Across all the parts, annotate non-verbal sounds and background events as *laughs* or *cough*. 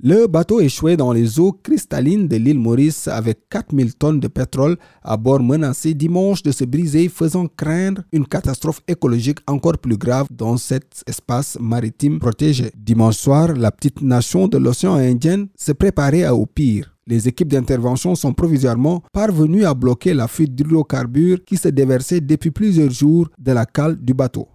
Le bateau échoué dans les eaux cristallines de l'île Maurice avec 4000 tonnes de pétrole à bord menacé dimanche de se briser faisant craindre une catastrophe écologique encore plus grave dans cet espace maritime protégé. Dimanche soir, la petite nation de l'océan Indien se préparait au pire. Les équipes d'intervention sont provisoirement parvenues à bloquer la fuite d'hydrocarbures qui se déversait depuis plusieurs jours de la cale du bateau.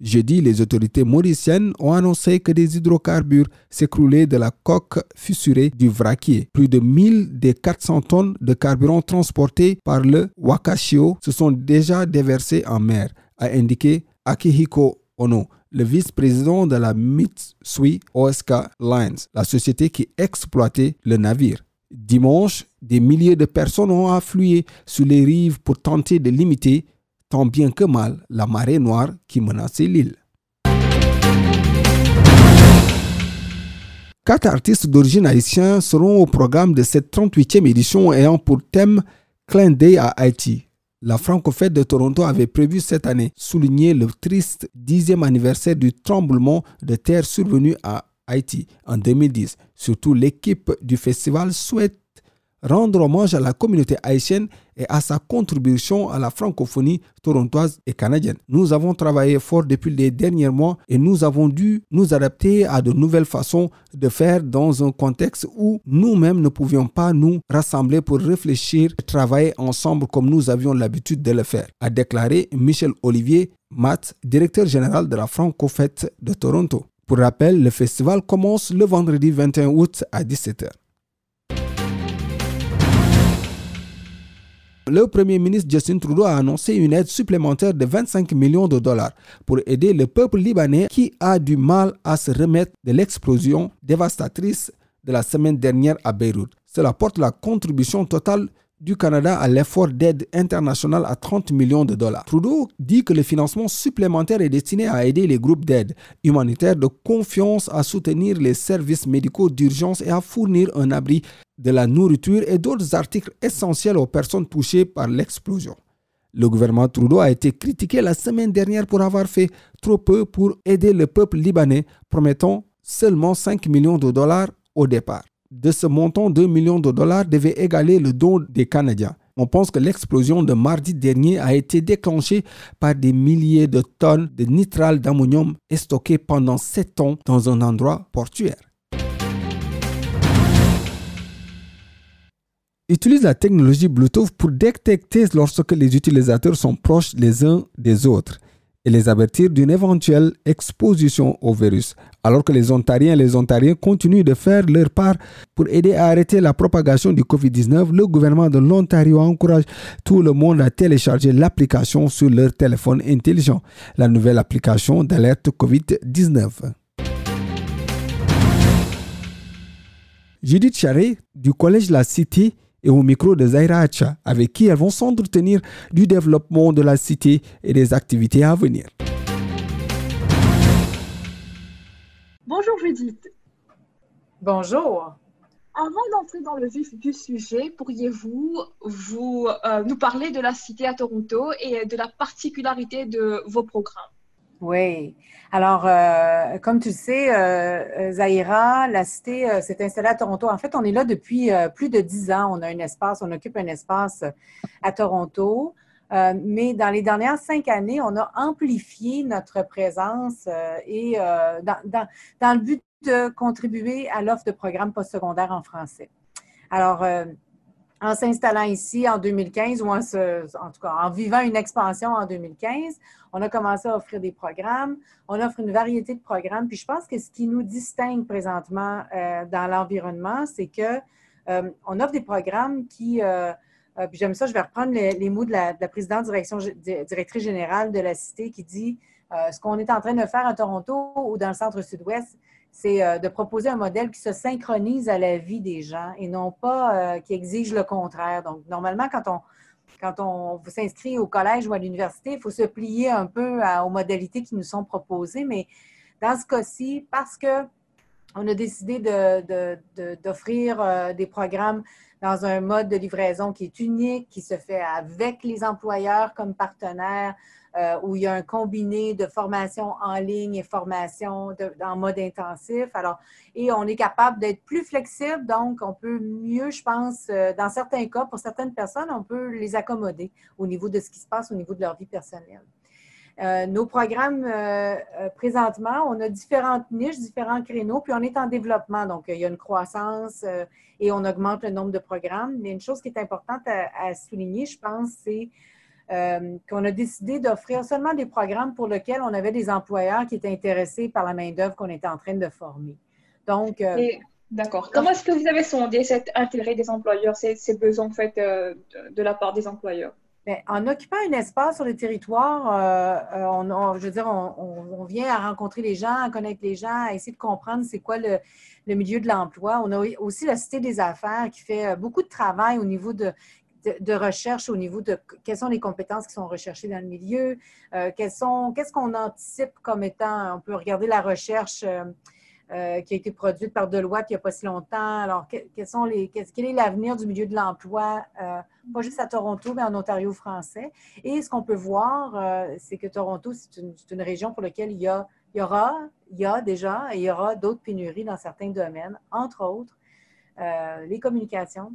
Jeudi, les autorités mauriciennes ont annoncé que des hydrocarbures s'écroulaient de la coque fissurée du vraquier. Plus de 1000 des 400 tonnes de carburant transportés par le Wakashio se sont déjà déversés en mer, a indiqué Akihiko Ono, le vice-président de la Mitsui OSK Lines, la société qui exploitait le navire. Dimanche, des milliers de personnes ont afflué sur les rives pour tenter de limiter tant bien que mal la marée noire qui menaçait l'île. Quatre artistes d'origine haïtienne seront au programme de cette 38e édition ayant pour thème Clin d'œil à Haïti. La Franco-Fête de Toronto avait prévu cette année souligner le triste dixième anniversaire du tremblement de terre survenu à Haïti en 2010. Surtout, l'équipe du festival souhaite rendre hommage à la communauté haïtienne et à sa contribution à la francophonie torontoise et canadienne. Nous avons travaillé fort depuis les derniers mois et nous avons dû nous adapter à de nouvelles façons de faire dans un contexte où nous-mêmes ne pouvions pas nous rassembler pour réfléchir et travailler ensemble comme nous avions l'habitude de le faire, a déclaré Michel Olivier Matt, directeur général de la Franco-Fête de Toronto. Pour rappel, le festival commence le vendredi 21 août à 17h. Le Premier ministre Justin Trudeau a annoncé une aide supplémentaire de 25 millions de dollars pour aider le peuple libanais qui a du mal à se remettre de l'explosion dévastatrice de la semaine dernière à Beyrouth. Cela porte la contribution totale du Canada à l'effort d'aide internationale à 30 millions de dollars. Trudeau dit que le financement supplémentaire est destiné à aider les groupes d'aide humanitaire de confiance à soutenir les services médicaux d'urgence et à fournir un abri de la nourriture et d'autres articles essentiels aux personnes touchées par l'explosion. Le gouvernement Trudeau a été critiqué la semaine dernière pour avoir fait trop peu pour aider le peuple libanais, promettant seulement 5 millions de dollars au départ. De ce montant, 2 millions de dollars devaient égaler le don des Canadiens. On pense que l'explosion de mardi dernier a été déclenchée par des milliers de tonnes de nitral d'ammonium stockées pendant 7 ans dans un endroit portuaire. Utilise la technologie Bluetooth pour détecter lorsque les utilisateurs sont proches les uns des autres et les avertir d'une éventuelle exposition au virus. Alors que les Ontariens et les Ontariens continuent de faire leur part pour aider à arrêter la propagation du COVID-19, le gouvernement de l'Ontario encourage tout le monde à télécharger l'application sur leur téléphone intelligent, la nouvelle application d'alerte COVID-19. Judith Charret du Collège La Cité et au micro de Zaira Hacha, avec qui elles vont s'entretenir du développement de la cité et des activités à venir. Bonjour Judith. Bonjour. Avant d'entrer dans le vif du sujet, pourriez-vous vous, euh, nous parler de la cité à Toronto et de la particularité de vos programmes? Oui. Alors, euh, comme tu le sais, euh, Zahira, la cité euh, s'est installée à Toronto. En fait, on est là depuis plus de dix ans. On a un espace, on occupe un espace à Toronto. mais dans les dernières cinq années, on a amplifié notre présence et dans, dans, le but de contribuer à l'offre de programmes postsecondaires en français. Alors, en s'installant ici en 2015 ou en, en, tout cas en vivant une expansion en 2015, on a commencé à offrir des programmes. On offre une variété de programmes. Puis je pense que ce qui nous distingue présentement euh, dans l'environnement, c'est que euh, on offre des programmes qui, euh, puis j'aime ça, je vais reprendre les, mots de la, présidente directrice générale de la Cité qui dit ce qu'on est en train de faire à Toronto ou dans le centre-sud-ouest, c'est de proposer un modèle qui se synchronise à la vie des gens et non pas qui exige le contraire. Donc, normalement, quand on, quand on s'inscrit au collège ou à l'université, il faut se plier un peu aux modalités qui nous sont proposées. Mais dans ce cas-ci, parce que on a décidé d'offrir euh, des programmes dans un mode de livraison qui est unique, qui se fait avec les employeurs comme partenaires, euh, où il y a un combiné de formation en ligne et formation en mode intensif. Alors, et on est capable d'être plus flexible, donc on peut mieux, je pense, euh, dans certains cas, pour certaines personnes, on peut les accommoder au niveau de ce qui se passe au niveau de leur vie personnelle. Euh, nos programmes, présentement, on a différentes niches, différents créneaux, puis on est en développement. Donc, il y a une croissance et on augmente le nombre de programmes. Mais une chose qui est importante à souligner, je pense, c'est euh, qu'on a décidé d'offrir seulement des programmes pour lesquels on avait des employeurs qui étaient intéressés par la main-d'œuvre qu'on était en train de former. Donc. Euh, d'accord. Comment est-ce que vous avez sondé cet intérêt des employeurs, ces, besoins en fait, euh, de, la part des employeurs? Bien, en occupant un espace sur le territoire, on, je veux dire, on, vient à rencontrer les gens, à connaître les gens, à essayer de comprendre c'est quoi le, le milieu de l'emploi. On a aussi la Cité des affaires qui fait beaucoup de travail au niveau de de, recherche au niveau de quelles sont les compétences qui sont recherchées dans le milieu, euh, qu'est-ce qu'on anticipe comme étant, on peut regarder la recherche euh, euh, qui a été produite par Deloitte il n'y a pas si longtemps. Alors, quels sont les, quel est l'avenir du milieu de l'emploi, pas juste à Toronto, mais en Ontario français? Et ce qu'on peut voir, c'est que Toronto, c'est une, région pour laquelle il y, a, il y aura, il y a déjà, et il y aura d'autres pénuries dans certains domaines, entre autres les communications,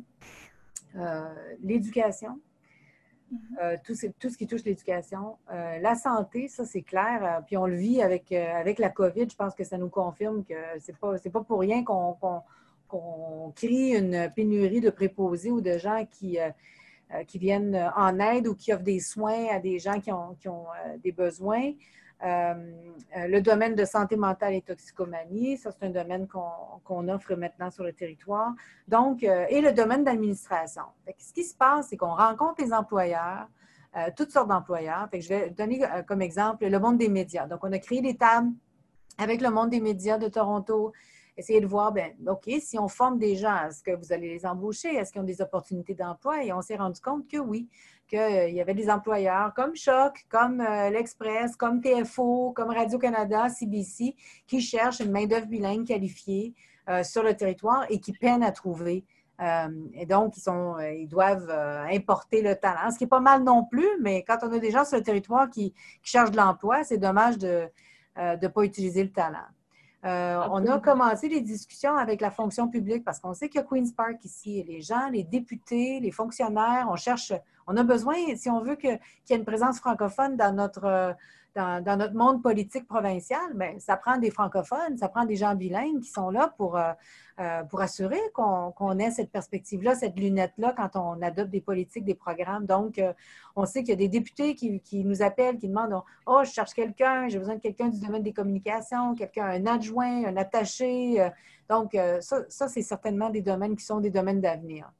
l'éducation, mhm. euh, tout, tout, ce qui touche l'éducation. Euh, la santé, ça c'est clair. puis on le vit avec, avec la COVID. Je pense que ça nous confirme que ce n'est pas, pas pour rien qu'on crie une pénurie de préposés ou de gens qui, qui viennent en aide ou qui offrent des soins à des gens qui ont, qui ont des besoins. Euh, euh, le domaine de santé mentale et toxicomanie, ça c'est un domaine qu'on offre maintenant sur le territoire. Donc, euh, et le domaine d'administration. Ce qui se passe, c'est qu'on rencontre les employeurs, toutes sortes d'employeurs. Je vais donner comme exemple le monde des médias. Donc, on a créé des tables avec le monde des médias de Toronto, essayer de voir, ben, OK, si on forme des gens, est-ce que vous allez les embaucher? Est-ce qu'ils ont des opportunités d'emploi? Et on s'est rendu compte que oui qu'il euh, y avait des employeurs comme Choc, comme euh, l'Express, comme TFO, comme Radio-Canada, CBC, qui cherchent une main-d'œuvre bilingue qualifiée euh, sur le territoire et qui peinent à trouver. et donc, ils, sont, ils doivent importer le talent, ce qui est pas mal non plus, mais quand on a des gens sur le territoire qui, qui cherchent de l'emploi, c'est dommage de ne pas utiliser le talent. On a commencé les discussions avec la fonction publique parce qu'on sait qu'il y a Queen's Park ici et les gens, les députés, les fonctionnaires, on cherche, on a besoin, si on veut qu'il y ait une présence francophone dans notre, dans, notre monde politique provincial, ben, ça prend des francophones, ça prend des gens bilingues qui sont là pour, euh, euh, pour assurer qu'on ait cette perspective-là, cette lunette-là quand on adopte des politiques, des programmes. Donc, euh, on sait qu'il y a des députés qui, qui, nous appellent, qui demandent Oh, je cherche quelqu'un, j'ai besoin de quelqu'un du domaine des communications, quelqu'un, un adjoint, un attaché. Donc, ça c'est certainement des domaines qui sont des domaines d'avenir.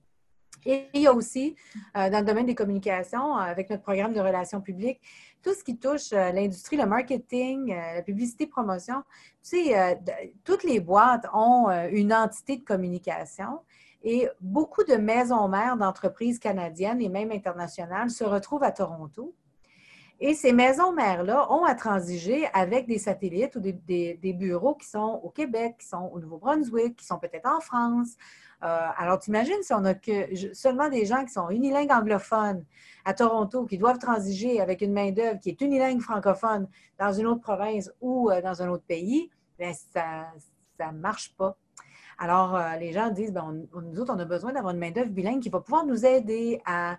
Et il y a aussi, dans le domaine des communications, avec notre programme de relations publiques, tout ce qui touche euh, l'industrie, le marketing, euh, la publicité, promotion, tu sais, euh, toutes les boîtes ont une entité de communication et beaucoup de maisons mères d'entreprises canadiennes et même internationales se retrouvent à Toronto. Et ces maisons mères-là ont à transiger avec des satellites ou des, bureaux qui sont au Québec, qui sont au Nouveau-Brunswick, qui sont peut-être en France, euh, alors, tu imagines si on a que seulement des gens qui sont unilingues anglophones à Toronto, qui doivent transiger avec une main-d'œuvre qui est unilingue francophone dans une autre province ou euh, dans un autre pays, bien, ça ne marche pas. Alors, euh, les gens disent, bien, nous autres, on a besoin d'avoir une main-d'œuvre bilingue qui va pouvoir nous aider à,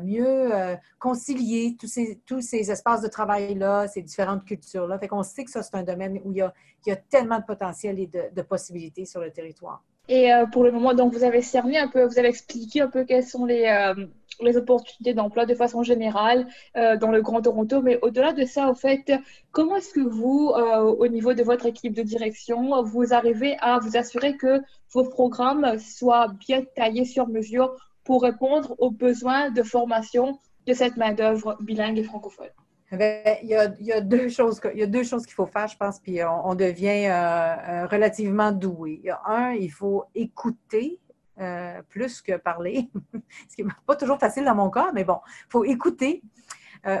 mieux concilier tous ces, tous ces espaces de travail-là, ces différentes cultures-là. Fait qu'on sait que ça, c'est un domaine où il y, a, il y a tellement de potentiel et de possibilités sur le territoire. Et euh, pour le moment, donc vous avez cerné un peu, vous avez expliqué un peu quelles sont les, euh, les opportunités d'emploi de façon générale euh, dans le Grand Toronto. Mais au-delà de ça, au fait, comment est-ce que vous, au niveau de votre équipe de direction, vous arrivez à vous assurer que vos programmes soient bien taillés sur mesure pour répondre aux besoins de formation de cette main-d'œuvre bilingue et francophone? Il, y a, deux choses, qu'il faut faire, je pense, puis on, devient euh, relativement doué. Il y a un, il faut écouter plus que parler, *laughs* ce qui n'est pas toujours facile dans mon cas, mais bon, il faut écouter,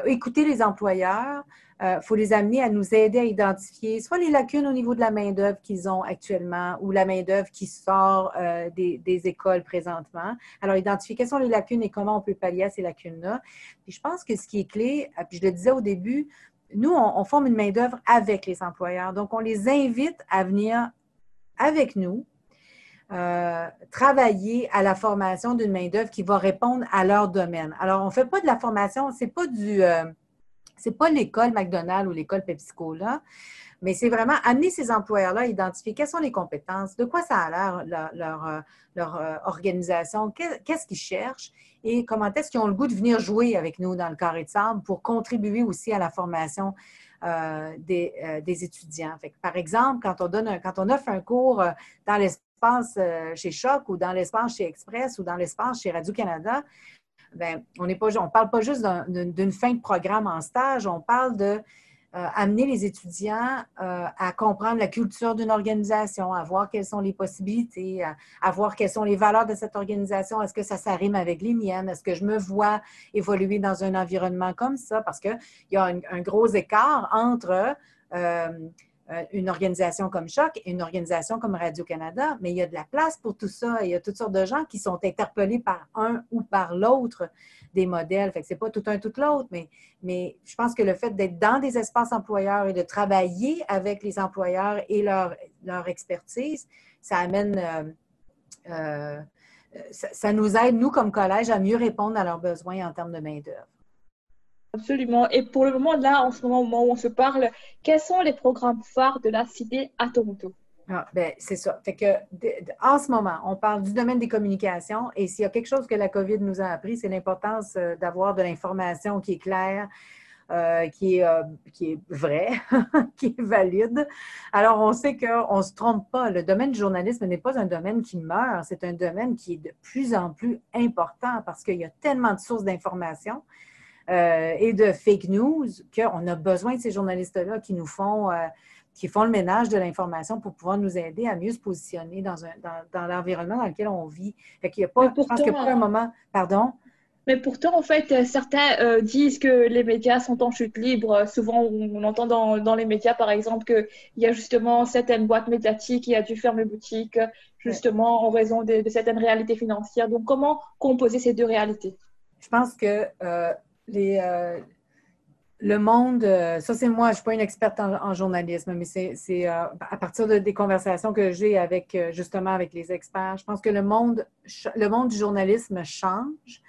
écouter les employeurs, il euh, faut les amener à nous aider à identifier soit les lacunes au niveau de la main-d'œuvre qu'ils ont actuellement ou la main-d'œuvre qui sort euh, des, écoles présentement. Alors, identifier quelles sont les lacunes et comment on peut pallier à ces lacunes-là. Puis, je pense que ce qui est clé, euh, puis je le disais au début, nous, on, forme une main-d'œuvre avec les employeurs. Donc, on les invite à venir avec nous, travailler à la formation d'une main-d'œuvre qui va répondre à leur domaine. Alors, on ne fait pas de la formation, ce n'est pas n'est pas l'école McDonald's ou l'école PepsiCo, là, mais c'est vraiment amener ces employeurs-là à identifier quelles sont les compétences, de quoi ça a l'air leur, euh, euh, organisation, qu'est-ce qu'ils cherchent et comment est-ce qu'ils ont le goût de venir jouer avec nous dans le carré de sable pour contribuer aussi à la formation euh, des, étudiants. par exemple, quand on, donne quand on offre un cours dans l'espace chez Choc ou dans l'espace chez Express ou dans l'espace chez Radio-Canada, ben, on ne parle pas juste d'une fin de programme en stage, on parle de euh, amener les étudiants euh, à comprendre la culture d'une organisation, à voir quelles sont les possibilités, à, voir quelles sont les valeurs de cette organisation. Est-ce que ça s'arrime avec les miennes? Est-ce que je me vois évoluer dans un environnement comme ça? Parce qu'il y a un, gros écart entre euh, euh, une organisation comme Choc et une organisation comme Radio-Canada, mais il y a de la place pour tout ça. Il y a toutes sortes de gens qui sont interpellés par un ou par l'autre des modèles. Fait que c'est pas tout un, tout l'autre, mais, je pense que le fait d'être dans des espaces employeurs et de travailler avec les employeurs et leur, leur expertise, ça amène... Euh, euh, ça, ça, nous aide, nous, comme collège, à mieux répondre à leurs besoins en termes de main-d'œuvre. Absolument. Et pour le moment, là, en ce moment, au moment où on se parle, quels sont les programmes phares de la cité à Toronto? Ah, ben, c'est ça. Fait que, en ce moment, on parle du domaine des communications et s'il y a quelque chose que la COVID nous a appris, c'est l'importance euh, d'avoir de l'information qui est claire, euh, qui, est, euh, qui est vraie, *laughs* qui est valide. Alors, on sait qu'on ne se trompe pas. Le domaine du journalisme n'est pas un domaine qui meurt, c'est un domaine qui est de plus en plus important parce qu'il y a tellement de sources d'informations. Euh, et de fake news qu'on a besoin de ces journalistes-là qui nous font, euh, qui font le ménage de l'information pour pouvoir nous aider à mieux se positionner dans, un, dans, l'environnement dans lequel on vit. Fait qu'il y a pas, je pense qu'il pas un moment, pardon? Mais pourtant, en fait, certains euh, disent que les médias sont en chute libre. Souvent, on entend dans, dans les médias, par exemple, qu'il y a justement certaines boîtes médiatiques qui a dû fermer boutique, justement en raison de, certaines réalités financières. Donc, comment composer ces deux réalités? Je pense que euh, le monde, euh, ça c'est moi, je ne suis pas une experte en, journalisme, mais c'est euh, à partir de, des conversations que j'ai avec justement avec les experts, je pense que le monde, le monde du journalisme change.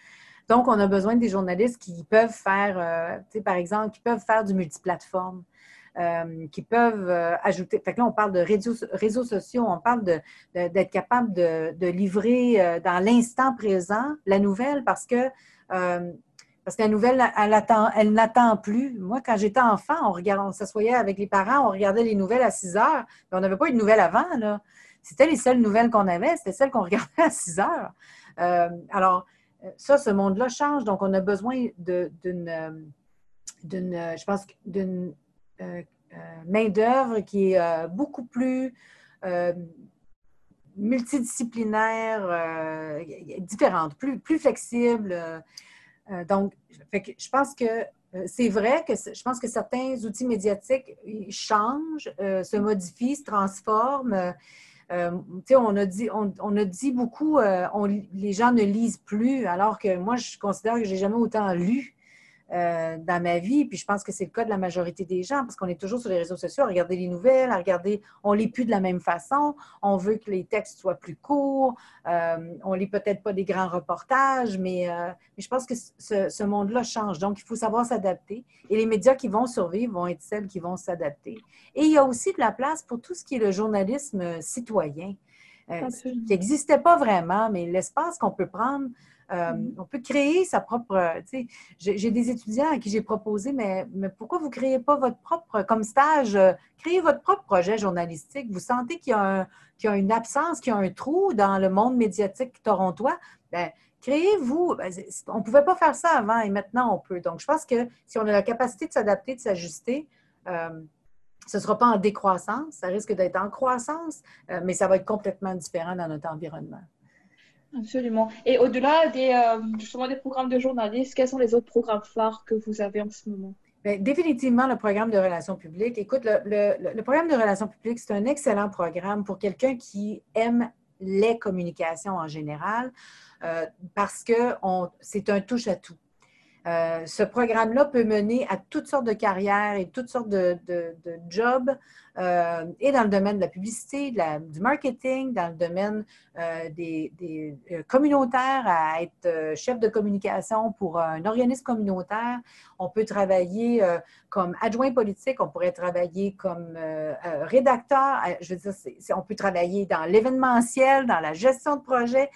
Donc, on a besoin des journalistes qui peuvent faire, par exemple, qui peuvent faire du multiplateforme. qui peuvent ajouter. Fait que là, on parle de réseaux, réseaux sociaux, on parle d'être capable de, livrer dans l'instant présent la nouvelle parce que parce que la nouvelle, elle, n'attend plus. Moi, quand j'étais enfant, on, on s'assoyait avec les parents, on regardait les nouvelles à 6 heures. On n'avait pas eu de nouvelles avant. Là. C'était les seules nouvelles qu'on avait, c'était celles qu'on *laughs* regardait à 6 heures. Euh, alors, ça, ce monde-là change. Donc, on a besoin d'une, d'une je pense, d'une euh, euh, main-d'œuvre qui est beaucoup plus multidisciplinaire, différente, plus flexible. Euh, donc, je pense que euh, c'est vrai que je pense que certains outils médiatiques changent, euh, se modifient, se transforment. on, a dit, on, a dit beaucoup, les gens ne lisent plus, alors que moi, je considère que j'ai jamais autant lu euh, dans ma vie. Puis je pense que c'est le cas de la majorité des gens parce qu'on est toujours sur les réseaux sociaux à regarder les nouvelles, à regarder, on ne lit plus de la même façon. On veut que les textes soient plus courts. Euh, on ne lit peut-être pas des grands reportages, mais, euh, mais je pense que ce, ce monde-là change. Donc, il faut savoir s'adapter. Et les médias qui vont survivre vont être celles qui vont s'adapter. Et il y a aussi de la place pour tout ce qui est le journalisme citoyen. qui n'existait pas vraiment, mais l'espace qu'on peut prendre euh, mm-hmm. on peut créer sa propre. J'ai des étudiants à qui j'ai proposé, mais, mais pourquoi vous ne créez pas votre propre, comme stage, euh, créez votre propre projet journalistique? Vous sentez qu'il y, a une absence, qu'il y a un trou dans le monde médiatique torontois? Ben, créez-vous. Ben, on ne pouvait pas faire ça avant et maintenant on peut. Donc, je pense que si on a la capacité de s'adapter, de s'ajuster, euh, ce ne sera pas en décroissance, ça risque d'être en croissance, euh, mais ça va être complètement différent dans notre environnement. Absolument. Et au-delà des, euh, des programmes de journalistes, quels sont les autres programmes phares que vous avez en ce moment? Bien, définitivement, le programme de relations publiques. Écoute, le, programme de relations publiques, c'est un excellent programme pour quelqu'un qui aime les communications en général euh, parce que c'est un touche-à-tout. Euh, ce programme-là peut mener à toutes sortes de carrières et toutes sortes de, de, de jobs euh, et dans le domaine de la publicité, du marketing, dans le domaine euh, des, euh, communautaires, à être chef de communication pour un organisme communautaire. On peut travailler comme adjoint politique, on pourrait travailler comme rédacteur. Je veux dire, on peut travailler dans l'événementiel, dans la gestion de projet.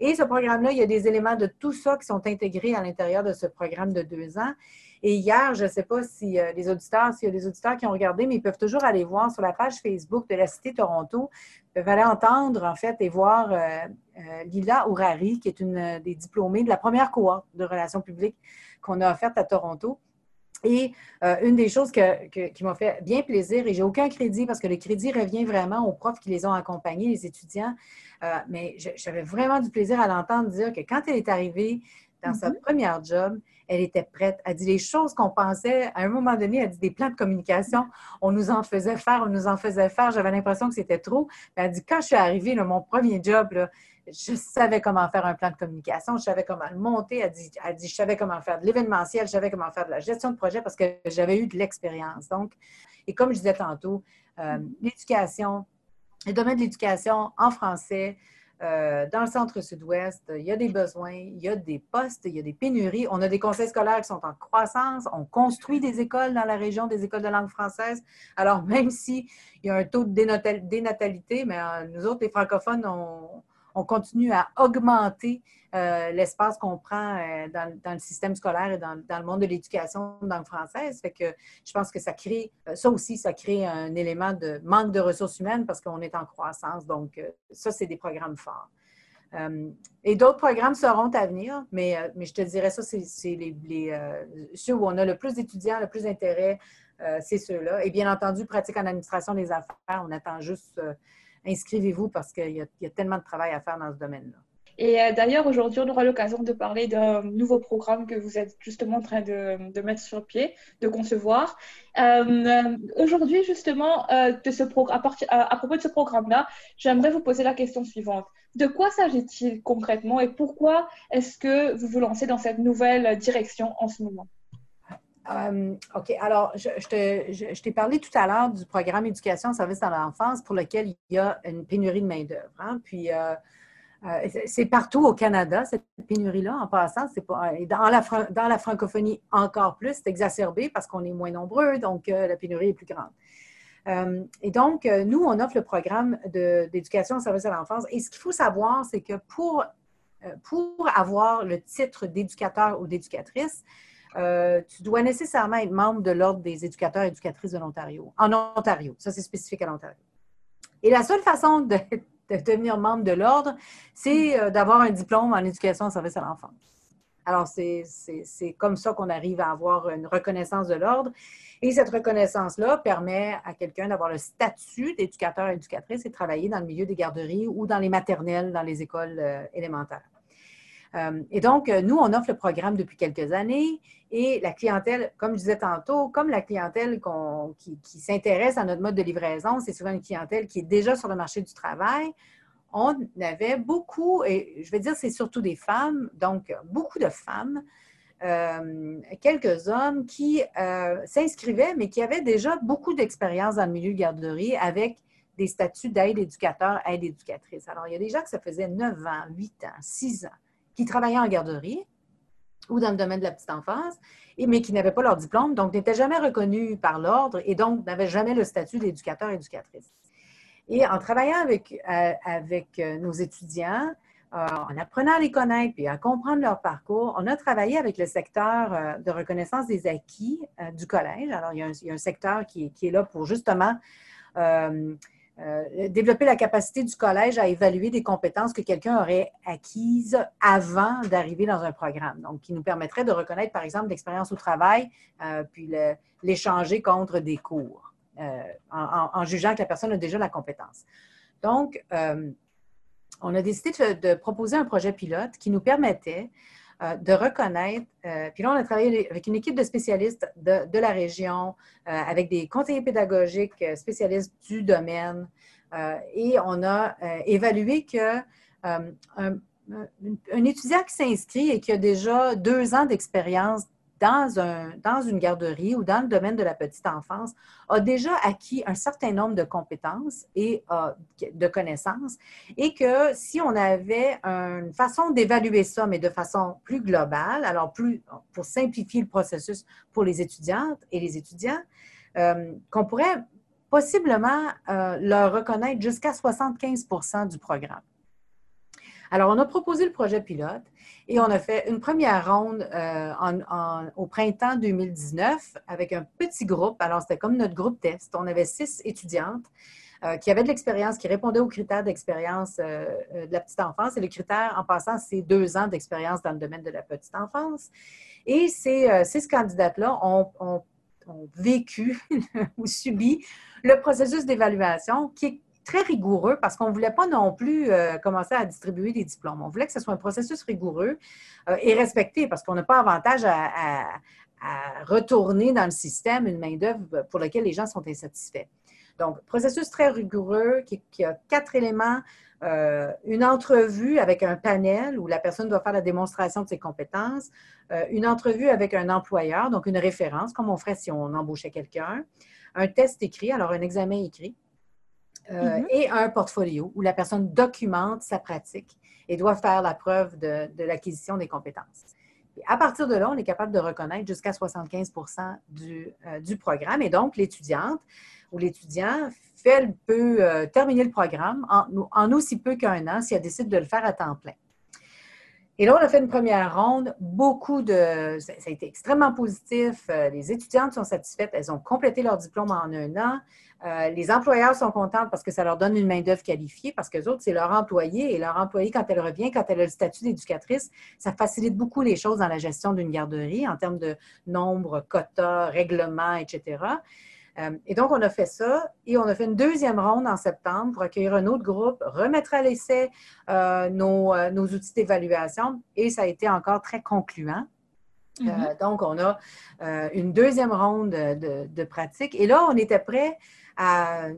Et ce programme-là, il y a des éléments de tout ça qui sont intégrés à l'intérieur de ce programme de deux ans. Et hier, je ne sais pas si euh, les auditeurs, s'il y a des auditeurs qui ont regardé, mais ils peuvent toujours aller voir sur la page Facebook de la Cité Toronto. Ils peuvent aller entendre, en fait, et voir euh, euh, Lila Ourari, qui est une des diplômées de la première cohorte de relations publiques qu'on a offerte à Toronto. Et une des choses qui m'a fait bien plaisir, et j'ai aucun crédit parce que le crédit revient vraiment aux profs qui les ont accompagnés, les étudiants, mais j'avais vraiment du plaisir à l'entendre dire que quand elle est arrivée dans sa mm-hmm. première job, elle était prête. Elle dit les choses qu'on pensait, à un moment donné, elle dit des plans de communication, on nous en faisait faire, on nous en faisait faire. J'avais l'impression que c'était trop. Elle dit quand je suis arrivée, mon premier job, je savais comment faire un plan de communication, je savais comment le monter. Elle dit, elle dit je savais comment faire de l'événementiel, je savais comment faire de la gestion de projet parce que j'avais eu de l'expérience. Donc, et comme je disais tantôt, euh, l'éducation, le domaine de l'éducation en français, euh, dans le centre sud-ouest, il y a des besoins, il y a des postes, il y a des pénuries. On a des conseils scolaires qui sont en croissance. On construit des écoles dans la région, des écoles de langue française. Alors, *laughs* même s'il y a un taux de dénatalité, mais euh, nous autres, les francophones, on, on continue à augmenter euh, l'espace qu'on prend euh, dans, le système scolaire et dans, le monde de l'éducation dans le française. Fait que je pense que ça crée, euh, ça aussi, ça crée un élément de manque de ressources humaines parce qu'on est en croissance. Donc, ça, c'est des programmes forts. et d'autres programmes seront à venir, mais, mais je te dirais ça, c'est les, ceux où on a le plus d'étudiants, le plus d'intérêt, c'est ceux-là. Et bien entendu, pratique en administration des affaires, on attend juste inscrivez-vous parce qu'il y, a tellement de travail à faire dans ce domaine-là. Et euh, d'ailleurs, aujourd'hui, on aura l'occasion de parler d'un nouveau programme que vous êtes justement en train de, mettre sur pied, de concevoir. Euh, aujourd'hui, justement, euh, à, propos de ce programme-là, j'aimerais vous poser la question suivante. De quoi s'agit-il concrètement et pourquoi est-ce que vous vous lancez dans cette nouvelle direction en ce moment? Euh, OK. Alors, je, t'ai parlé tout à l'heure du programme Éducation service dans l'enfance pour lequel il y a une pénurie de main-d'œuvre. Hein. Puis, euh, euh, c'est partout au Canada, cette pénurie-là, en passant. C'est dans, la, dans la francophonie, encore plus, c'est exacerbé parce qu'on est moins nombreux, donc la pénurie est plus grande. et donc, nous, on offre le programme d'éducation service de l'enfance. Et ce qu'il faut savoir, c'est que pour, pour avoir le titre d'éducateur ou d'éducatrice, euh, tu dois nécessairement être membre de l'Ordre des éducateurs et éducatrices de l'Ontario. En Ontario, ça c'est spécifique à l'Ontario. Et la seule façon de, *laughs* devenir membre de l'Ordre, c'est euh, d'avoir un diplôme en éducation en service à l'enfance. Alors, c'est comme ça qu'on arrive à avoir une reconnaissance de l'ordre. Et cette reconnaissance-là permet à quelqu'un d'avoir le statut d'éducateur et éducatrice et de travailler dans le milieu des garderies ou dans les maternelles, dans les écoles euh, élémentaires. Euh, et donc, euh, nous, on offre le programme depuis quelques années et la clientèle, comme je disais tantôt, comme la clientèle qui, s'intéresse à notre mode de livraison, c'est souvent une clientèle qui est déjà sur le marché du travail. On avait beaucoup, et je vais dire, c'est surtout des femmes, donc beaucoup de femmes, euh, quelques hommes qui s'inscrivaient, mais qui avaient déjà beaucoup d'expérience dans le milieu de garderie avec des statuts d'aide éducateur, aide éducatrice. Alors, il y a des gens que ça faisait 9 ans, 8 ans, 6 ans qui travaillaient en garderie ou dans le domaine de la petite enfance, mais qui n'avaient pas leur diplôme, donc n'étaient jamais reconnus par l'ordre et donc n'avaient jamais le statut d'éducateur-éducatrice. Et en travaillant avec, euh, avec euh, nos étudiants, euh, en apprenant à les connaître et à comprendre leur parcours, on a travaillé avec le secteur de reconnaissance des acquis du collège. Alors, il y, a un, secteur qui, qui, est là pour justement euh, développer la capacité du collège à évaluer des compétences que quelqu'un aurait acquises avant d'arriver dans un programme. Donc, qui nous permettrait de reconnaître, par exemple, l'expérience au travail, puis l'échanger contre des cours, en, jugeant que la personne a déjà la compétence. Donc, on a décidé de, proposer un projet pilote qui nous permettait euh, de reconnaître, euh, puis là, on a travaillé avec une équipe de spécialistes de, la région, euh, avec des conseillers pédagogiques spécialistes du domaine, et on a évalué que un, un, étudiant qui s'inscrit et qui a déjà deux ans d'expérience dans, un, dans une garderie ou dans le domaine de la petite enfance a déjà acquis un certain nombre de compétences et de connaissances et que si on avait une façon d'évaluer ça, mais de façon plus globale, alors plus pour simplifier le processus pour les étudiantes et les étudiants, euh, qu'on pourrait possiblement euh, leur reconnaître jusqu'à 75% du programme. Alors, on a proposé le projet pilote et on a fait une première ronde euh, au printemps 2019 avec un petit groupe. Alors, c'était comme notre groupe test. On avait six étudiantes euh, qui avaient de l'expérience, qui répondaient aux critères d'expérience euh, de la petite enfance. Et le critère, en passant, c'est deux ans d'expérience dans le domaine de la petite enfance. Et ces six candidates-là ont, ont vécu *laughs* ou subi le processus d'évaluation qui est très rigoureux parce qu'on ne voulait pas non plus euh, commencer à distribuer des diplômes. On voulait que ce soit un processus rigoureux euh, et respecté parce qu'on n'a pas avantage à, retourner dans le système une main-d'œuvre pour laquelle les gens sont insatisfaits. Donc, processus très rigoureux qui, a quatre éléments. Euh, une entrevue avec un panel où la personne doit faire la démonstration de ses compétences, une entrevue avec un employeur, donc une référence, comme on ferait si on embauchait quelqu'un, un test écrit, alors un examen écrit, euh, mm-hmm. et un portfolio où la personne documente sa pratique et doit faire la preuve de, l'acquisition des compétences. à partir de là, on est capable de reconnaître jusqu'à 75 du, euh, du, programme. Et donc, l'étudiante ou l'étudiant fait, peut euh, terminer le programme en, en aussi peu qu'un an si elle décide de le faire à temps plein. Et là, on a fait une première ronde. Beaucoup de. Ça, a été extrêmement positif. Les étudiantes sont satisfaites. Elles ont complété leur diplôme en un an. Euh, les employeurs sont contents parce que ça leur donne une main-d'œuvre qualifiée, parce que autres, c'est leur employé. Et leur employé, quand elle revient, quand elle a le statut d'éducatrice, ça facilite beaucoup les choses dans la gestion d'une garderie en termes de nombre, quotas, règlements, etc. Euh, et donc, on a fait ça et on a fait une deuxième ronde en septembre pour accueillir un autre groupe, remettre à l'essai euh, nos, outils d'évaluation et ça a été encore très concluant. Mm-hmm. donc, on a une deuxième ronde de, de, pratique. Et là, on était prêt à,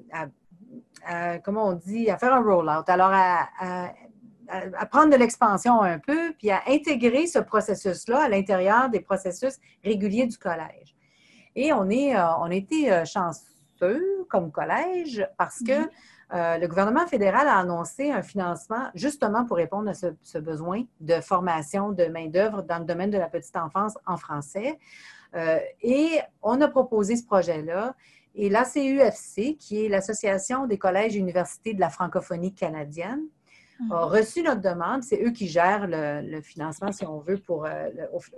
comment on dit, à faire un roll-out. Alors, à, prendre de l'expansion un peu, puis à intégrer ce processus-là à l'intérieur des processus réguliers du collège. Et on, est, euh, on a été euh, chanceux comme collège parce que mm-hmm. euh, le gouvernement fédéral a annoncé un financement justement pour répondre à ce, besoin de formation de main-d'œuvre dans le domaine de la petite enfance en français. et on a proposé ce projet-là et l'ACUFC, qui est l'Association des collèges et universités de la francophonie canadienne, a mhm. reçu notre demande. C'est eux qui gèrent le, financement, si on veut, pour, euh,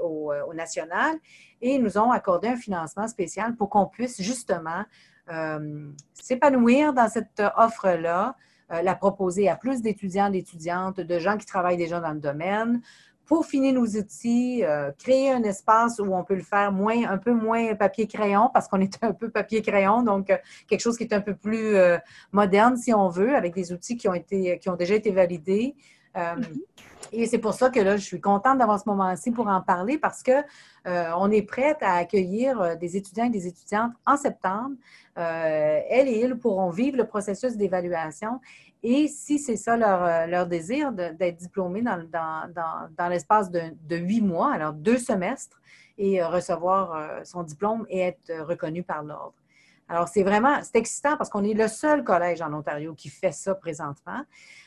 euh, au, national. Et ils nous ont accordé un financement spécial pour qu'on puisse justement euh, s'épanouir dans cette offre-là, la proposer à plus d'étudiants, d'étudiantes, de gens qui travaillent déjà dans le domaine, peaufiner nos outils, euh, créer un espace où on peut le faire moins, un peu moins papier-crayon, parce qu'on est *laughs* un peu papier-crayon, donc euh, quelque chose qui est un peu plus euh, moderne, si on veut, avec des outils qui ont, été, qui ont déjà été validés. Mm-hmm. Et c'est pour ça que là, je suis contente d'avoir ce moment-ci pour en parler parce que on est prête à accueillir des étudiants et des étudiantes en septembre. elles et ils pourront vivre le processus d'évaluation et si c'est ça leur, euh, désir d'être diplômé dans, l'espace de, huit mois, alors deux semestres, et euh, recevoir euh, son diplôme et être reconnu par l'ordre. Alors, c'est vraiment, c'est excitant parce qu'on est le seul collège en Ontario qui fait ça présentement.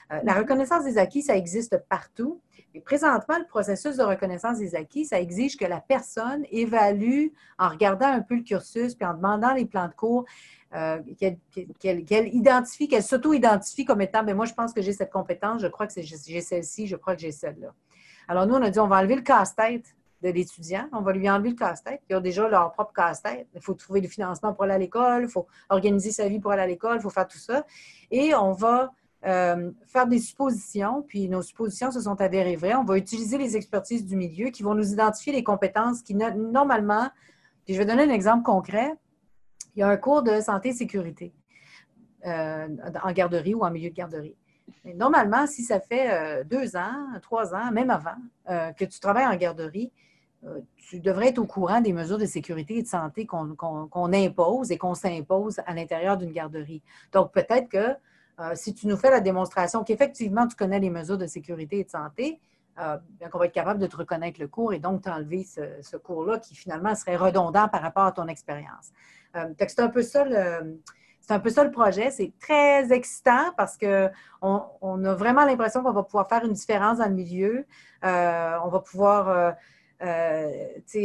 la mm-hmm. reconnaissance des acquis, ça existe partout. Et présentement, le processus de reconnaissance des acquis, ça exige que la personne évalue en regardant un peu le cursus puis en demandant les plans de cours, euh, qu'elle identifie, qu'elle s'auto-identifie comme étant, mais ben, moi, je pense que j'ai cette compétence, je crois que j'ai celle-ci, je crois que j'ai celle-là. Alors, nous, on a dit, on va enlever le casse-tête de l'étudiant. On va lui enlever le casse-tête. Ils ont déjà leur propre casse-tête. Il faut trouver du financement pour aller à l'école, il faut organiser sa vie pour aller à l'école, il faut faire tout ça. Et on va euh, faire des suppositions, puis nos suppositions se sont avérées vraies. On va utiliser les expertises du milieu qui vont nous identifier les compétences qui, normalement, puis je vais donner un exemple concret. Il y a un cours de santé et sécurité euh, en garderie ou en milieu de garderie. normalement, si ça fait euh, deux ans, trois ans, même avant, que tu travailles en garderie, tu devrais être au courant des mesures de sécurité et de santé qu'on impose et qu'on s'impose à l'intérieur d'une garderie. Donc, peut-être que euh, si tu nous fais la démonstration qu'effectivement tu connais les mesures de sécurité et de santé, euh, bien qu'on va être capable de te reconnaître le cours et donc t'enlever ce, cours-là qui finalement serait redondant par rapport à ton expérience. Euh, c'est un peu ça le, c'est un peu ça le projet. C'est très excitant parce qu'on on a vraiment l'impression qu'on va pouvoir faire une différence dans le milieu. on va pouvoir euh,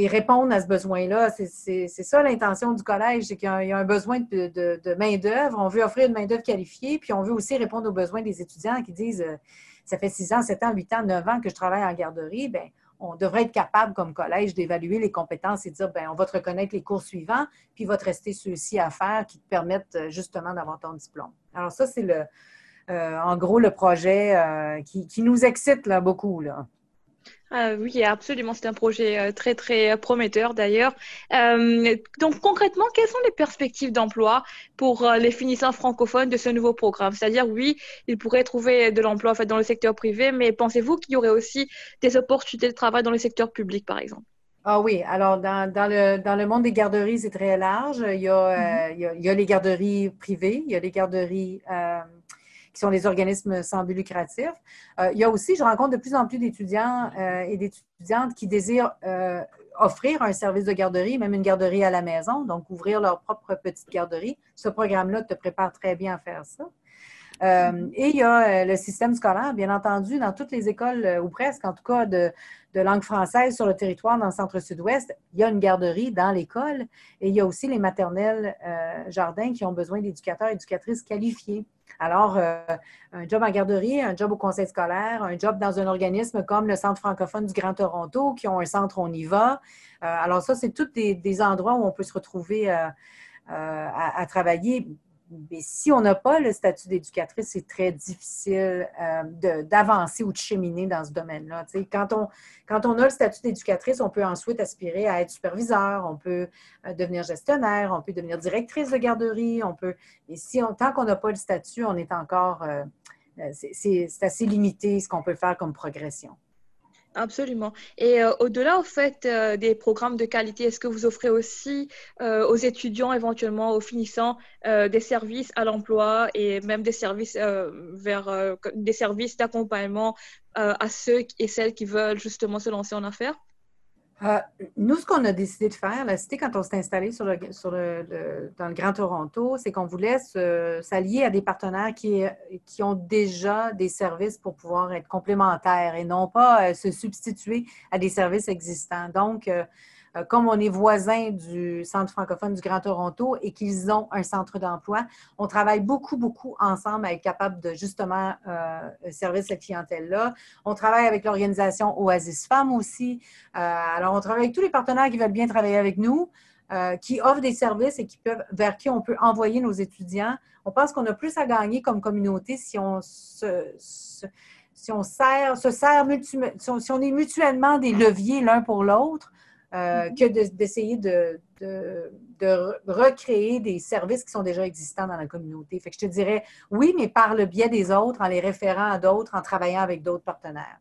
répondre à ce besoin-là. C'est ça l'intention du collège, c'est qu'il y, a un besoin de, main-d'œuvre. On veut offrir une main-d'œuvre qualifiée, puis on veut aussi répondre aux besoins des étudiants qui disent euh, Ça fait 6 ans, 7 ans, 8 ans, 9 ans que je travaille en garderie. Bien, on devrait être capable, comme collège, d'évaluer les compétences et de dire ben on va te reconnaître les cours suivants, puis il va te rester ceux-ci à faire qui te permettent euh, justement d'avoir ton diplôme. Alors, ça, c'est le. en gros, le projet qui, nous excite là, beaucoup. Ah oui, absolument. C'est un projet euh, très, très prometteur d'ailleurs. Euh, donc, concrètement, quelles sont les perspectives d'emploi pour euh, les finissants francophones de ce nouveau programme? C'est-à-dire, oui, ils pourraient trouver de l'emploi en fait, dans le secteur privé, mais pensez-vous qu'il y aurait aussi des opportunités de travail dans le secteur public, par exemple? Ah oui, alors dans, dans, le, dans le monde des garderies, c'est très large. Il y, a, mm-hmm. il, y a, les garderies privées, il y a les garderies qui sont des organismes sans but lucratif. Euh, il y a aussi, je rencontre de plus en plus d'étudiants euh, et d'étudiantes qui désirent euh, offrir un service de garderie, même une garderie à la maison, donc ouvrir leur propre petite garderie. Ce programme-là te prépare très bien à faire ça. et il y a le système scolaire, bien entendu, dans toutes les écoles, ou presque en tout cas, de, de langue française sur le territoire dans le centre-sud-ouest, il y a une garderie dans l'école et il y a aussi les maternelles jardins qui ont besoin d'éducateurs et éducatrices qualifiés. Alors, euh, un job en garderie, un job au conseil scolaire, un job dans un organisme comme le Centre francophone du Grand Toronto, qui ont un centre On y va. Euh, alors, ça, c'est tous des, endroits où on peut se retrouver euh, à, travailler mais si on n'a pas le statut d'éducatrice, c'est très difficile euh, d'avancer ou de cheminer dans ce domaine-là. Quand on, quand on a le statut d'éducatrice, on peut ensuite aspirer à être superviseur, on peut euh, devenir gestionnaire, on peut devenir directrice de garderie, on peut. Mais si on, tant qu'on n'a pas le statut, on est encore. Euh, c'est assez limité ce qu'on peut faire comme progression. Absolument. Et euh, au-delà, au fait, euh, des programmes de qualité, est-ce que vous offrez aussi euh, aux étudiants, éventuellement aux finissants, des services à l'emploi et même des services vers des services d'accompagnement à ceux et celles qui veulent justement se lancer en affaires? Euh, nous, ce qu'on a décidé de faire, la cité, quand on s'est installé sur le, sur le, dans le Grand Toronto, c'est qu'on voulait s'allier à des partenaires qui, ont déjà des services pour pouvoir être complémentaires et non pas euh, se substituer à des services existants. Donc, euh, euh, comme on est voisin du Centre francophone du Grand Toronto et qu'ils ont un centre d'emploi, on travaille beaucoup, beaucoup ensemble à être capable de justement euh, servir cette clientèle-là. On travaille avec l'organisation Oasis Femmes aussi. Euh, alors, on travaille avec tous les partenaires qui veulent bien travailler avec nous. qui offrent des services et qui peuvent, vers qui on peut envoyer nos étudiants. On pense qu'on a plus à gagner comme communauté si on si on sert, se sert si on est mutuellement des leviers l'un pour l'autre, euh, que d'essayer de, recréer des services qui sont déjà existants dans la communauté. Fait que je te dirais oui, mais par le biais des autres, en les référant à d'autres, en travaillant avec d'autres partenaires.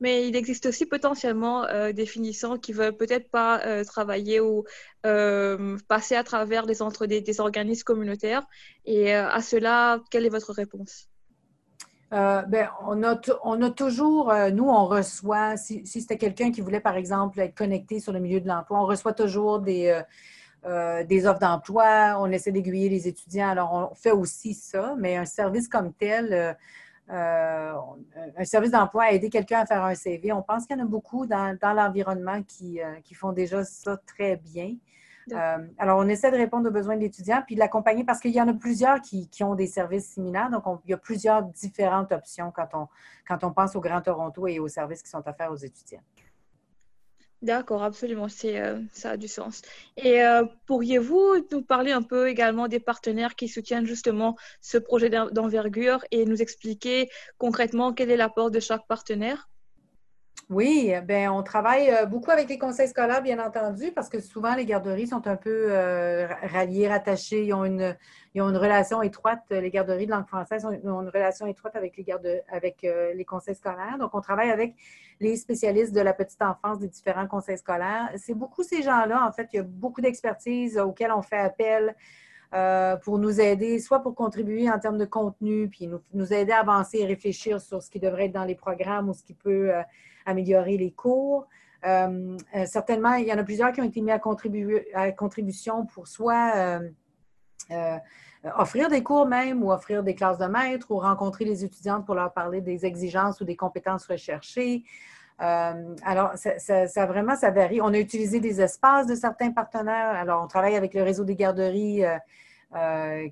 Mais il existe aussi potentiellement euh, des finissants qui veulent peut-être pas euh, travailler ou passer à travers des, entre des organismes communautaires. Et à cela, quelle est votre réponse? Euh, ben, on, a on a toujours, euh, nous, on reçoit, si, c'était quelqu'un qui voulait, par exemple, être connecté sur le milieu de l'emploi, on reçoit toujours des, euh, des offres d'emploi, on essaie d'aiguiller les étudiants. Alors, on fait aussi ça, mais un service comme tel, un service d'emploi aider quelqu'un à faire un CV, on pense qu'il y en a beaucoup dans, dans l'environnement qui, qui, font déjà ça très bien. Euh, alors, on essaie de répondre aux besoins de l'étudiant puis de l'accompagner parce qu'il y en a plusieurs qui, ont des services similaires. Donc, il y a plusieurs différentes options quand on, quand on pense au Grand Toronto et aux services qui sont offerts aux étudiants. D'accord, absolument, c'est, euh, ça a du sens. Et euh, pourriez-vous nous parler un peu également des partenaires qui soutiennent justement ce projet d'envergure et nous expliquer concrètement quel est l'apport de chaque partenaire? Oui, ben on travaille euh, beaucoup avec les conseils scolaires, bien entendu, parce que souvent les garderies sont un peu euh, ralliées, rattachées. Ils ont, une, ils ont une relation étroite, les garderies de langue française ont une relation étroite avec les, garde, avec, euh, les conseils scolaires. Donc, on travaille avec les spécialistes de la petite enfance des différents conseils scolaires. C'est beaucoup ces gens-là, en fait, il y a beaucoup d'expertise auxquelles on fait appel. Pour nous aider, soit pour contribuer en termes de contenu, puis nous, nous, aider à avancer et réfléchir sur ce qui devrait être dans les programmes ou ce qui peut améliorer les cours. Euh, euh, certainement, il y en a plusieurs qui ont été mis à, à contribution pour soit euh, offrir des cours même ou offrir des classes de maître ou rencontrer les étudiantes pour leur parler des exigences ou des compétences recherchées. Alors, ça, vraiment, ça varie. On a utilisé des espaces de certains partenaires. Alors, on travaille avec le réseau des garderies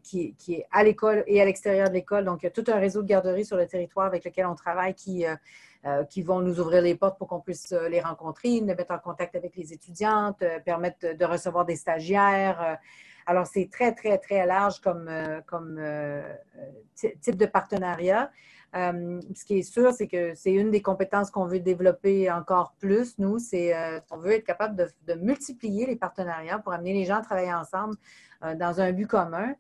qui, qui, est à l'école et à l'extérieur de l'école. Donc, il y a tout un réseau de garderies sur le territoire avec lequel on travaille qui euh, qui vont nous ouvrir les portes pour qu'on puisse euh, les rencontrer, nous mettre en contact avec les étudiantes, euh, permettre de recevoir des stagiaires. Alors, c'est très, très, très large comme, comme type de partenariat. Ce qui est sûr, c'est que c'est une des compétences qu'on veut développer encore plus, nous, c'est qu'on veut être capable de, de, multiplier les partenariats pour amener les gens à travailler ensemble dans un but commun.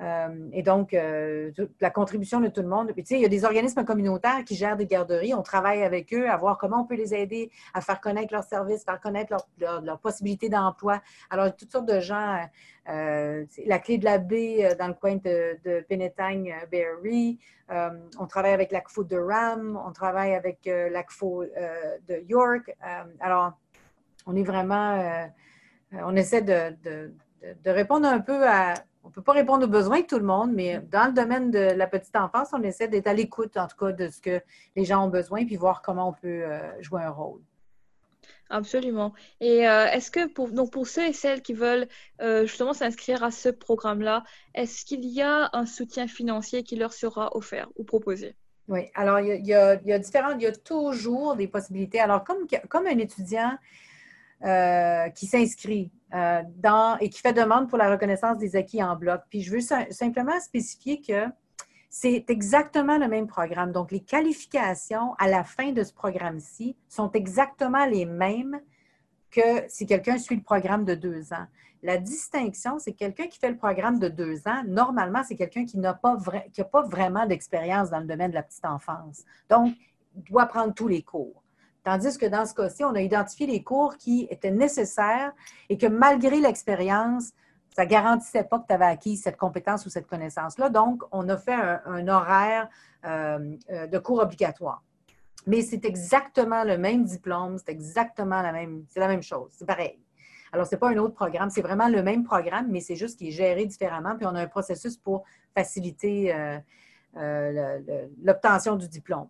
Euh, et donc, euh, la contribution de tout le monde. Puis, tu sais, il y a des organismes communautaires qui gèrent des garderies. On travaille avec eux à voir comment on peut les aider à faire connaître leurs services, faire connaître leurs leur, possibilités d'emploi. Alors, toutes sortes de gens. Euh, la clé de la baie dans le coin de, de Penetang, Berry. on travaille avec l'ACFO de Ram. On travaille avec l'ACFO de York. alors, on est vraiment. on essaie de, de répondre un peu à on ne peut pas répondre aux besoins de tout le monde, mais dans le domaine de la petite enfance, on essaie d'être à l'écoute, en tout cas, de ce que les gens ont besoin, puis voir comment on peut euh, jouer un rôle. Absolument. Et euh, est-ce que pour, donc pour ceux et celles qui veulent euh, justement s'inscrire à ce programme-là, est-ce qu'il y a un soutien financier qui leur sera offert ou proposé? Oui, alors il y a, différents, il y a toujours des possibilités. Alors, comme, comme un étudiant qui s'inscrit, euh, dans, et qui fait demande pour la reconnaissance des acquis en bloc. Puis je veux simplement spécifier que c'est exactement le même programme. Donc, les qualifications à la fin de ce programme-ci sont exactement les mêmes que si quelqu'un suit le programme de deux ans. La distinction, c'est quelqu'un qui fait le programme de deux ans, normalement, c'est quelqu'un qui n'a pas, pas vraiment d'expérience dans le domaine de la petite enfance. Donc, il doit prendre tous les cours. Tandis que dans ce cas-ci, on a identifié les cours qui étaient nécessaires et que malgré l'expérience, ça ne garantissait pas que tu avais acquis cette compétence ou cette connaissance-là. Donc, on a fait un, horaire euh, euh, de cours obligatoire. Mais c'est exactement le même diplôme, c'est exactement la même, c'est la même chose, c'est pareil. Alors, ce n'est pas un autre programme, c'est vraiment le même programme, mais c'est juste qu'il est géré différemment, puis on a un processus pour faciliter euh, l'obtention du diplôme.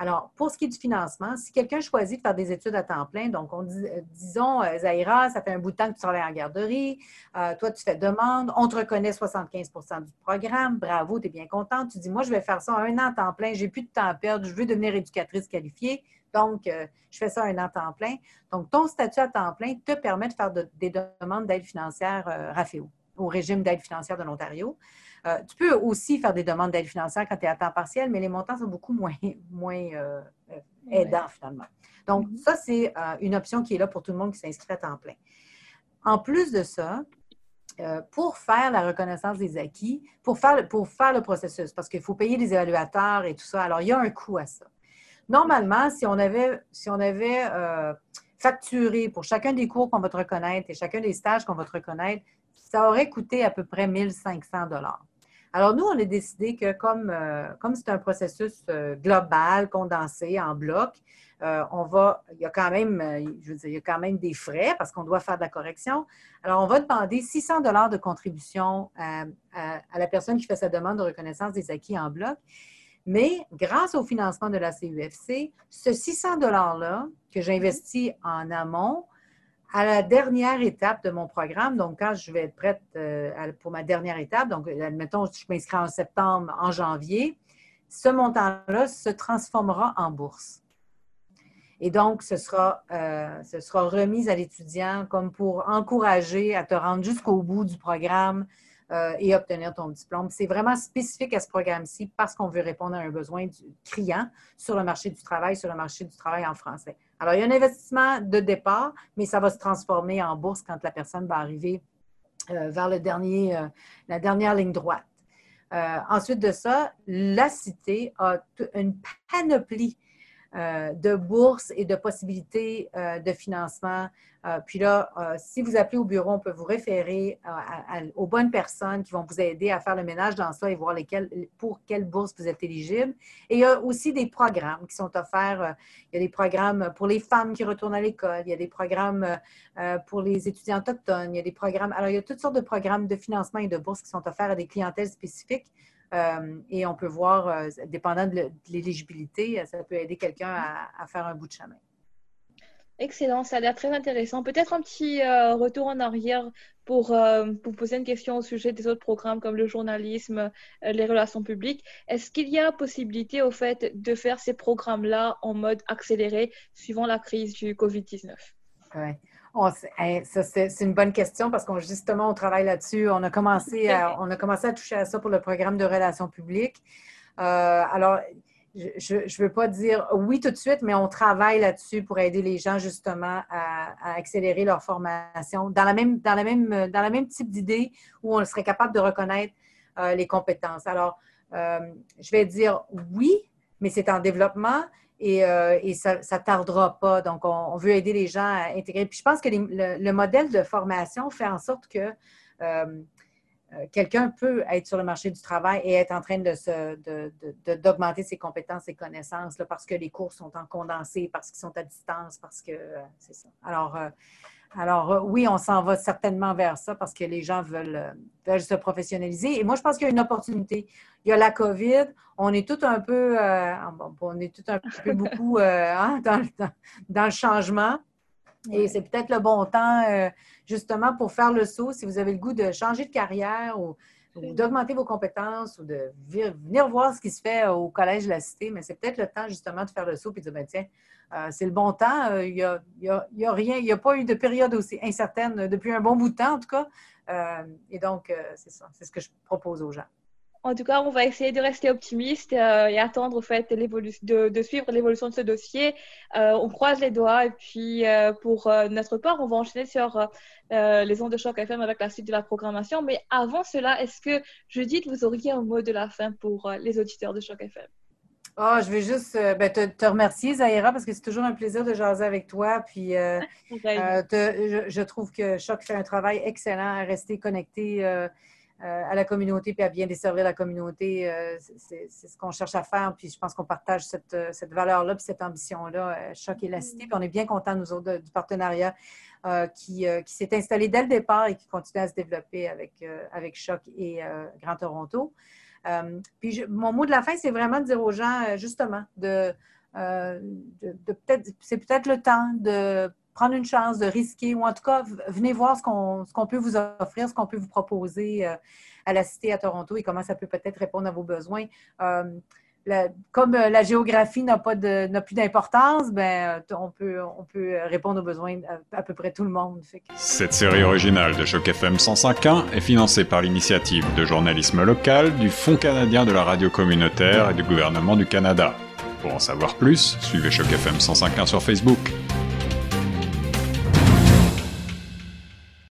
Alors, pour ce qui est du financement, si quelqu'un choisit de faire des études à temps plein, donc on dit, euh, disons, euh, Zahira, ça fait un bout de temps que tu travailles en garderie, euh, toi, tu fais demande, on te reconnaît 75% du programme, bravo, tu es bien contente. Tu dis, moi, je vais faire ça un an à temps plein, j'ai plus de temps à perdre, je veux devenir éducatrice qualifiée, donc je fais ça un an à temps plein. Donc, ton statut à temps plein te permet de faire des demandes d'aide financière RAFEO, au régime d'aide financière de l'Ontario. Euh, tu peux aussi faire des demandes d'aide financière quand tu es à temps partiel, mais les montants sont beaucoup moins, moins euh, euh, aidants finalement. Donc, mm-hmm. ça, c'est une option qui est là pour tout le monde qui s'inscrit à temps plein. En plus de ça, pour faire la reconnaissance des acquis, pour faire, pour faire le processus, parce qu'il faut payer des évaluateurs et tout ça, alors il y a un coût à ça. Normalement, si on avait, si on avait facturé pour chacun des cours qu'on va te reconnaître et chacun des stages qu'on va te reconnaître, ça aurait coûté à peu près 1500 dollars. Alors, nous, on a décidé que comme, euh, comme c'est un processus euh, global, condensé, en bloc, euh, on va, il y a quand même, je veux dire, il y a quand même des frais parce qu'on doit faire de la correction. Alors, on va demander 600 dollars de contribution à, la personne qui fait sa demande de reconnaissance des acquis en bloc. Mais grâce au financement de la CUFC, ce 600 dollars-là que j'investis en amont, à la dernière étape de mon programme, donc quand je vais être prête euh, pour ma dernière étape, donc admettons, je m'inscris en septembre, en janvier, ce montant-là se transformera en bourse. Et donc, ce sera, ce sera remis à l'étudiant comme pour encourager à te rendre jusqu'au bout du programme et obtenir ton diplôme. C'est vraiment spécifique à ce programme-ci parce qu'on veut répondre à un besoin du client sur le marché du travail, sur le marché du travail en français. Alors, il y a un investissement de départ, mais ça va se transformer en bourse quand la personne va arriver euh, vers euh, la dernière ligne droite. Euh, ensuite de ça, la cité a une panoplie de bourses et de possibilités de financement euh, puis là, euh, si vous appelez au bureau, on peut vous référer euh, aux bonnes personnes qui vont vous aider à faire le ménage dans ça et voir lesquelles, pour quelle bourse vous êtes éligible. Et il y a aussi des programmes qui sont offerts. Il y a des programmes pour les femmes qui retournent à l'école. Il y a des programmes pour les étudiants autochtones. Il y a des programmes. Alors, il y a toutes sortes de programmes de financement et de bourses qui sont offerts à des clientèles spécifiques. Et on peut voir, dépendant de l'éligibilité, ça peut aider quelqu'un à faire un bout de chemin. Excellent, ça a l'air très intéressant. Peut-être un petit euh, retour en arrière pour, euh, pour, poser une question au sujet des autres programmes comme le journalisme, euh, les relations publiques. Est-ce qu'il y a possibilité au fait de faire ces programmes-là en mode accéléré suivant la crise du COVID-19 C'est une bonne question parce qu'on justement on travaille là-dessus. On a commencé on a commencé à toucher à ça pour le programme de relations publiques. alors je ne veux pas dire oui tout de suite, mais on travaille là-dessus pour aider les gens justement à, accélérer leur formation dans la même, dans la même, dans la même type d'idée où on serait capable de reconnaître euh, les compétences. Alors, euh, je vais dire oui, mais c'est en développement et, euh, ça ne tardera pas. Donc, on, veut aider les gens à intégrer. Puis, je pense que le, modèle de formation fait en sorte que euh, quelqu'un peut être sur le marché du travail et être en train de d'augmenter ses compétences et connaissances parce que les cours sont en condensé, parce qu'ils sont à distance, parce que euh, c'est ça. Alors, euh, alors oui, on s'en va certainement vers ça parce que les gens veulent, veulent se professionnaliser. Et moi, je pense qu'il y a une opportunité. Il y a la COVID, on est tout un peu, on est tout un peu beaucoup hein, dans le changement. Et c'est peut-être le bon temps, euh, justement, pour faire le saut si vous avez le goût de changer de carrière ou, d'augmenter vos compétences ou de venir voir ce qui se fait au Collège de la Cité. Mais c'est peut-être le temps, justement, de faire le saut et de dire, ben, tiens, euh, c'est le bon temps. Euh, il n'y a, y a, rien, il n'y a pas eu de période aussi incertaine depuis un bon bout de temps, en tout cas. et donc, c'est ça. C'est ce que je propose aux gens. En tout cas, on va essayer de rester optimiste euh, et attendre au fait de, de, suivre l'évolution de ce dossier. Euh, on croise les doigts et puis euh, pour notre part, on va enchaîner sur les ondes de choc FM avec la suite de la programmation. Mais avant cela, est-ce que Judith, vous auriez un mot de la fin pour les auditeurs de choc FM? Oh, je vais juste ben, te, remercier, Zahira, parce que c'est toujours un plaisir de jaser avec toi. Puis, je, je, trouve que Choc fait un travail excellent à rester connecté euh, à la communauté puis à bien desservir la communauté. Euh, c'est ce qu'on cherche à faire. Puis je pense qu'on partage cette, euh, cette valeur-là puis cette ambition-là, Choc et la Cité. Puis on est bien contents, nous autres, du partenariat qui, qui s'est installé dès le départ et qui continue à se développer avec, avec Choc et Grand Toronto. puis mon mot de la fin, c'est vraiment de dire aux gens, justement, de, de peut-être, c'est peut-être le temps de prendre une chance, de risquer, ou en tout cas, venez voir ce qu'on peut vous offrir, ce qu'on peut vous proposer euh, à la Cité à Toronto et comment ça peut peut-être répondre à vos besoins. Euh, comme euh, la géographie n'a pas de, plus d'importance, ben, on, peut, on peut répondre aux besoins à, peu près tout le monde. Cette série originale de Choc FM 105.1 est financée par l'initiative de journalisme local du Fonds canadien de la radio communautaire et du gouvernement du Canada. Pour en savoir plus, suivez Choc FM 105.1 sur Facebook.